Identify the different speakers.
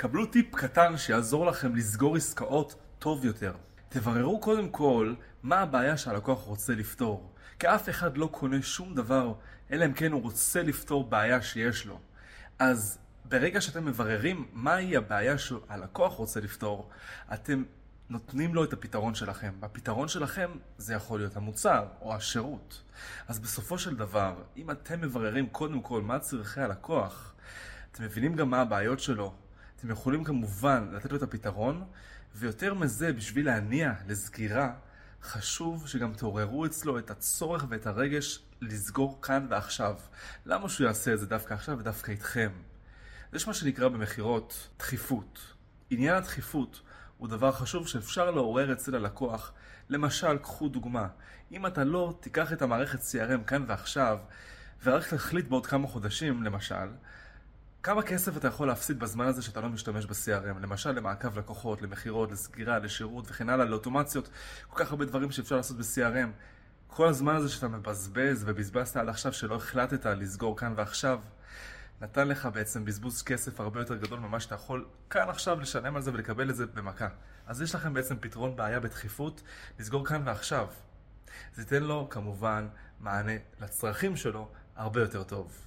Speaker 1: קבלו טיפ קטן שיעזור לכם לסגור עסקאות טוב יותר. תבררו קודם כל מה הבעיה שהלקוח רוצה לפתור. כי אף אחד לא קונה שום דבר, אלא אם כן הוא רוצה לפתור בעיה שיש לו. אז ברגע שאתם מבררים מהי הבעיה שהלקוח רוצה לפתור, אתם נותנים לו את הפתרון שלכם. והפתרון שלכם זה יכול להיות המוצר או השירות. אז בסופו של דבר, אם אתם מבררים קודם כל מה צרכי הלקוח, אתם מבינים גם מה הבעיות שלו, אתם יכולים כמובן לתת לו את הפתרון, ויותר מזה, בשביל להניע לסגירה, חשוב שגם תעוררו אצלו את הצורך ואת הרגש לסגור כאן ועכשיו. למה שהוא יעשה את זה דווקא עכשיו ודווקא איתכם? יש מה שנקרא במכירות דחיפות. עניין הדחיפות הוא דבר חשוב שאפשר לעורר אצל הלקוח. למשל, קחו דוגמה, אם אתה לא תיקח את המערכת CRM כאן ועכשיו, ורק תחליט בעוד כמה חודשים, למשל, כמה כסף אתה יכול להפסיד בזמן הזה שאתה לא משתמש ב-CRM? למשל למעקב לקוחות, למכירות, לסגירה, לשירות וכן הלאה, לאוטומציות, כל כך הרבה דברים שאפשר לעשות ב-CRM. כל הזמן הזה שאתה מבזבז ובזבזת עד עכשיו שלא החלטת לסגור כאן ועכשיו, נתן לך בעצם בזבוז כסף הרבה יותר גדול ממה שאתה יכול כאן עכשיו לשלם על זה ולקבל את זה במכה. אז יש לכם בעצם פתרון בעיה בדחיפות, לסגור כאן ועכשיו. זה ייתן לו כמובן מענה לצרכים שלו הרבה יותר טוב.